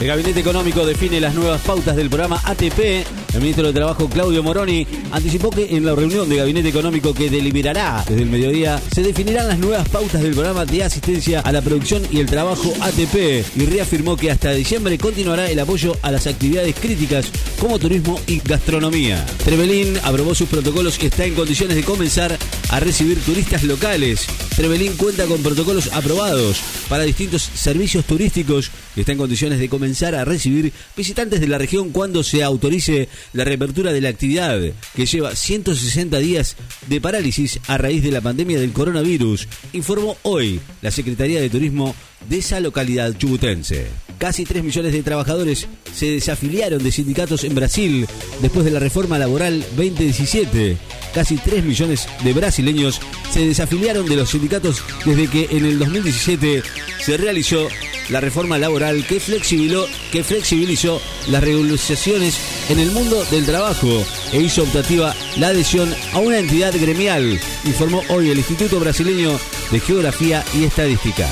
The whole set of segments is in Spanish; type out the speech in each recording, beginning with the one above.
El Gabinete Económico define las nuevas pautas del programa ATP. El ministro de Trabajo, Claudio Moroni, anticipó que en la reunión de Gabinete Económico que deliberará desde el mediodía, se definirán las nuevas pautas del programa de asistencia a la producción y el trabajo ATP y reafirmó que hasta diciembre continuará el apoyo a las actividades críticas como turismo y gastronomía. Trevelín aprobó sus protocolos y está en condiciones de comenzar a recibir turistas locales. Trevelín cuenta con protocolos aprobados para distintos servicios turísticos y está en condiciones de comenzar a recibir visitantes de la región cuando se autorice la reapertura de la actividad, que lleva 160 días de parálisis a raíz de la pandemia del coronavirus, informó hoy la Secretaría de Turismo de esa localidad chubutense. Casi 3 millones de trabajadores se desafiliaron de sindicatos en Brasil después de la reforma laboral 2017. Casi 3 millones de brasileños se desafiliaron de los sindicatos desde que en el 2017 se realizó la reforma laboral que flexibilizó, que flexibilizó las regularizaciones en el mundo del trabajo e hizo optativa la adhesión a una entidad gremial, informó hoy el Instituto Brasileño de Geografía y Estadística.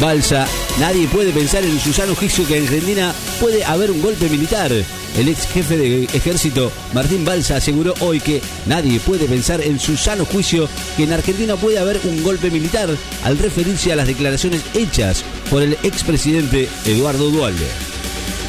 Balsa, nadie puede pensar en su sano que en Argentina puede haber un golpe militar. El ex jefe de ejército Martín Balsa aseguró hoy que nadie puede pensar en su sano juicio que en Argentina puede haber un golpe militar al referirse a las declaraciones hechas por el expresidente Eduardo Dualde.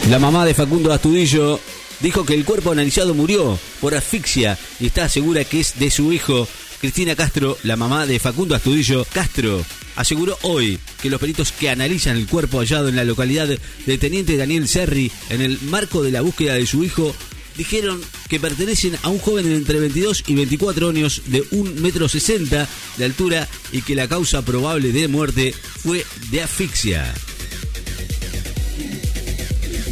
La mamá de Facundo Astudillo dijo que el cuerpo analizado murió por asfixia y está segura que es de su hijo Cristina Castro, la mamá de Facundo Astudillo Castro, aseguró hoy que los peritos que analizan el cuerpo hallado en la localidad de Teniente Daniel Serri en el marco de la búsqueda de su hijo dijeron que pertenecen a un joven de entre 22 y 24 años de 1,60 metro de altura y que la causa probable de muerte fue de asfixia.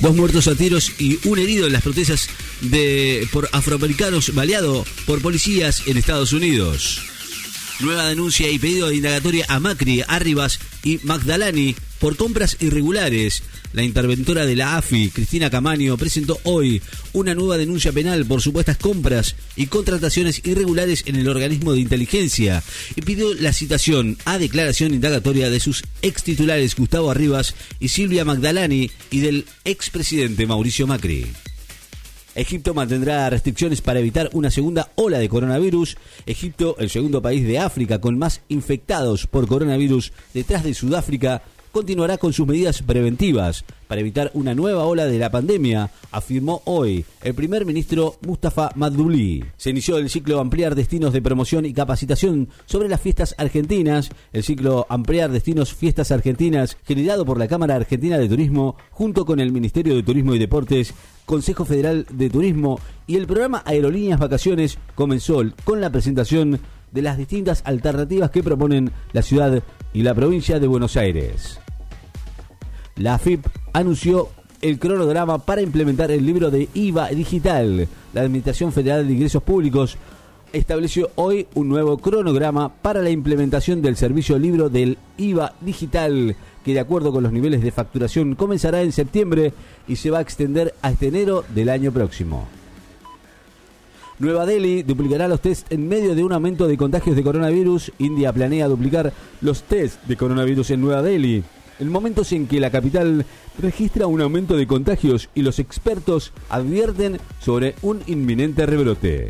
Dos muertos a tiros y un herido en las protestas de, por afroamericanos baleado por policías en Estados Unidos. Nueva denuncia y pedido de indagatoria a Macri, Arribas y Magdalani por compras irregulares. La interventora de la AFI, Cristina Camaño, presentó hoy una nueva denuncia penal por supuestas compras y contrataciones irregulares en el organismo de inteligencia y pidió la citación a declaración indagatoria de sus ex titulares Gustavo Arribas y Silvia Magdalani y del expresidente Mauricio Macri. Egipto mantendrá restricciones para evitar una segunda ola de coronavirus. Egipto, el segundo país de África con más infectados por coronavirus detrás de Sudáfrica, continuará con sus medidas preventivas para evitar una nueva ola de la pandemia, afirmó hoy el primer ministro Mustafa Maddouli. Se inició el ciclo Ampliar Destinos de Promoción y Capacitación sobre las fiestas argentinas, el ciclo Ampliar Destinos Fiestas Argentinas, generado por la Cámara Argentina de Turismo, junto con el Ministerio de Turismo y Deportes, Consejo Federal de Turismo y el programa Aerolíneas Vacaciones comenzó con la presentación de las distintas alternativas que proponen la ciudad y la provincia de Buenos Aires. La AFIP anunció el cronograma para implementar el libro de IVA digital. La Administración Federal de Ingresos Públicos estableció hoy un nuevo cronograma para la implementación del servicio libro del IVA digital, que de acuerdo con los niveles de facturación comenzará en septiembre y se va a extender hasta enero del año próximo. Nueva Delhi duplicará los test en medio de un aumento de contagios de coronavirus. India planea duplicar los test de coronavirus en Nueva Delhi. En momentos en que la capital registra un aumento de contagios y los expertos advierten sobre un inminente rebrote.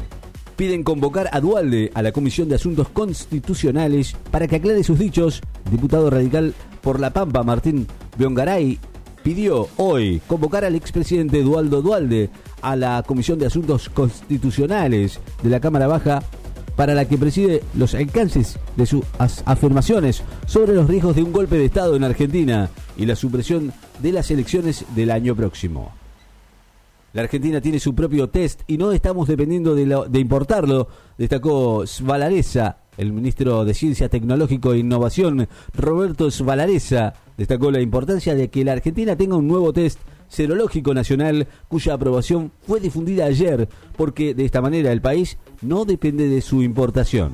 Piden convocar a Dualde a la Comisión de Asuntos Constitucionales para que aclare sus dichos. Diputado radical por La Pampa, Martín Biongaray, pidió hoy convocar al expresidente Eduardo Dualde a la Comisión de Asuntos Constitucionales de la Cámara Baja para la que preside los alcances de sus afirmaciones sobre los riesgos de un golpe de Estado en Argentina y la supresión de las elecciones del año próximo. La Argentina tiene su propio test y no estamos dependiendo de, de importarlo, destacó Svalaresa, el ministro de Ciencia, Tecnológico e Innovación, Roberto Svalaresa, destacó la importancia de que la Argentina tenga un nuevo test serológico nacional cuya aprobación fue difundida ayer porque de esta manera el país no depende de su importación.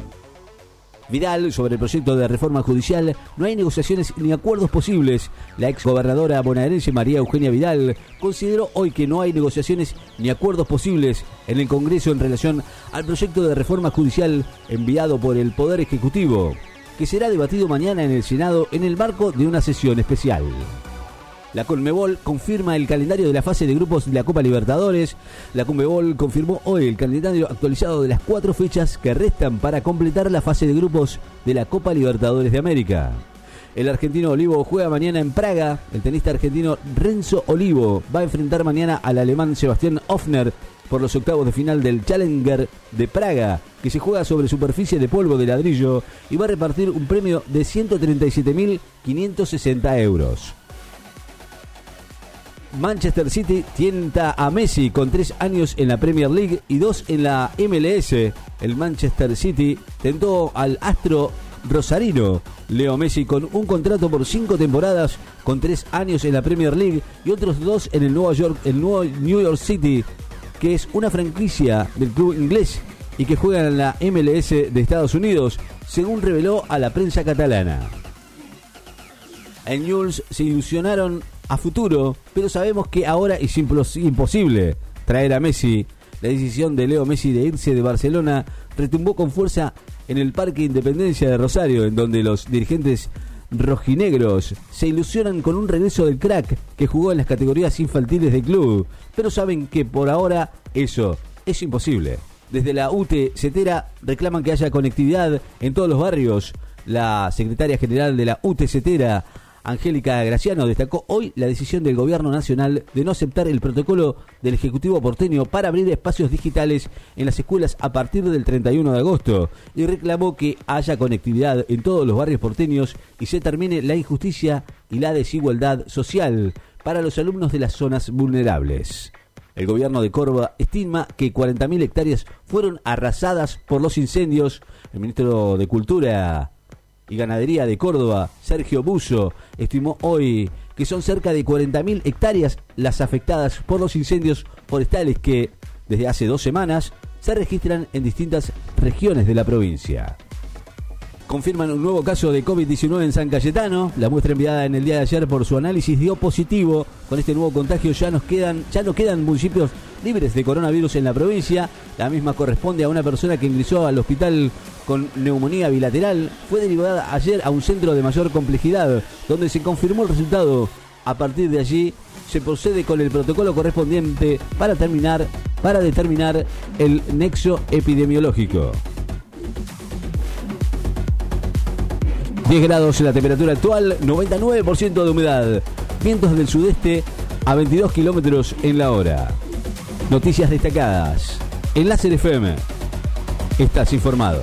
Vidal, sobre el proyecto de reforma judicial, no hay negociaciones ni acuerdos posibles. La exgobernadora bonaerense María Eugenia Vidal consideró hoy que no hay negociaciones ni acuerdos posibles en el Congreso en relación al proyecto de reforma judicial enviado por el Poder Ejecutivo, que será debatido mañana en el Senado en el marco de una sesión especial. La Conmebol confirma el calendario de la fase de grupos de la Copa Libertadores. La Conmebol confirmó hoy el calendario actualizado de las cuatro fechas que restan para completar la fase de grupos de la Copa Libertadores de América. El argentino Olivo juega mañana en Praga. El tenista argentino Renzo Olivo va a enfrentar mañana al alemán Sebastián Hoffner por los octavos de final del Challenger de Praga, que se juega sobre superficie de polvo de ladrillo y va a repartir un premio de 137.560 euros. Manchester City tienta a Messi con tres años en la Premier League y dos en la MLS. El Manchester City tentó al astro rosarino Leo Messi con un contrato por cinco temporadas con tres años en la Premier League y otros dos en el Nueva York, el New York City, que es una franquicia del club inglés y que juega en la MLS de Estados Unidos, según reveló a la prensa catalana. En News se ilusionaron a futuro, pero sabemos que ahora es imposible traer a Messi. La decisión de Leo Messi de irse de Barcelona retumbó con fuerza en el Parque Independencia de Rosario, en donde los dirigentes rojinegros se ilusionan con un regreso del crack que jugó en las categorías infantiles del club, pero saben que por ahora eso es imposible. Desde la UT Cetera reclaman que haya conectividad en todos los barrios. La secretaria general de la UT Cetera Angélica Graciano destacó hoy la decisión del Gobierno Nacional de no aceptar el protocolo del Ejecutivo porteño para abrir espacios digitales en las escuelas a partir del 31 de agosto y reclamó que haya conectividad en todos los barrios porteños y se termine la injusticia y la desigualdad social para los alumnos de las zonas vulnerables. El gobierno de Córdoba estima que 40.000 hectáreas fueron arrasadas por los incendios. El ministro de Cultura y Ganadería de Córdoba, Sergio Buzo, estimó hoy que son cerca de 40.000 hectáreas las afectadas por los incendios forestales que, desde hace dos semanas, se registran en distintas regiones de la provincia. Confirman un nuevo caso de COVID-19 en San Cayetano. La muestra enviada en el día de ayer por su análisis dio positivo. Con este nuevo contagio ya nos quedan, ya no quedan municipios libres de coronavirus en la provincia. La misma corresponde a una persona que ingresó al hospital con neumonía bilateral. Fue derivada ayer a un centro de mayor complejidad, donde se confirmó el resultado. A partir de allí se procede con el protocolo correspondiente para terminar, para determinar el nexo epidemiológico. 10 grados la temperatura actual, 99% de humedad. Vientos del sudeste a 22 kilómetros en la hora. Noticias destacadas. En Láser FM. Estás informado.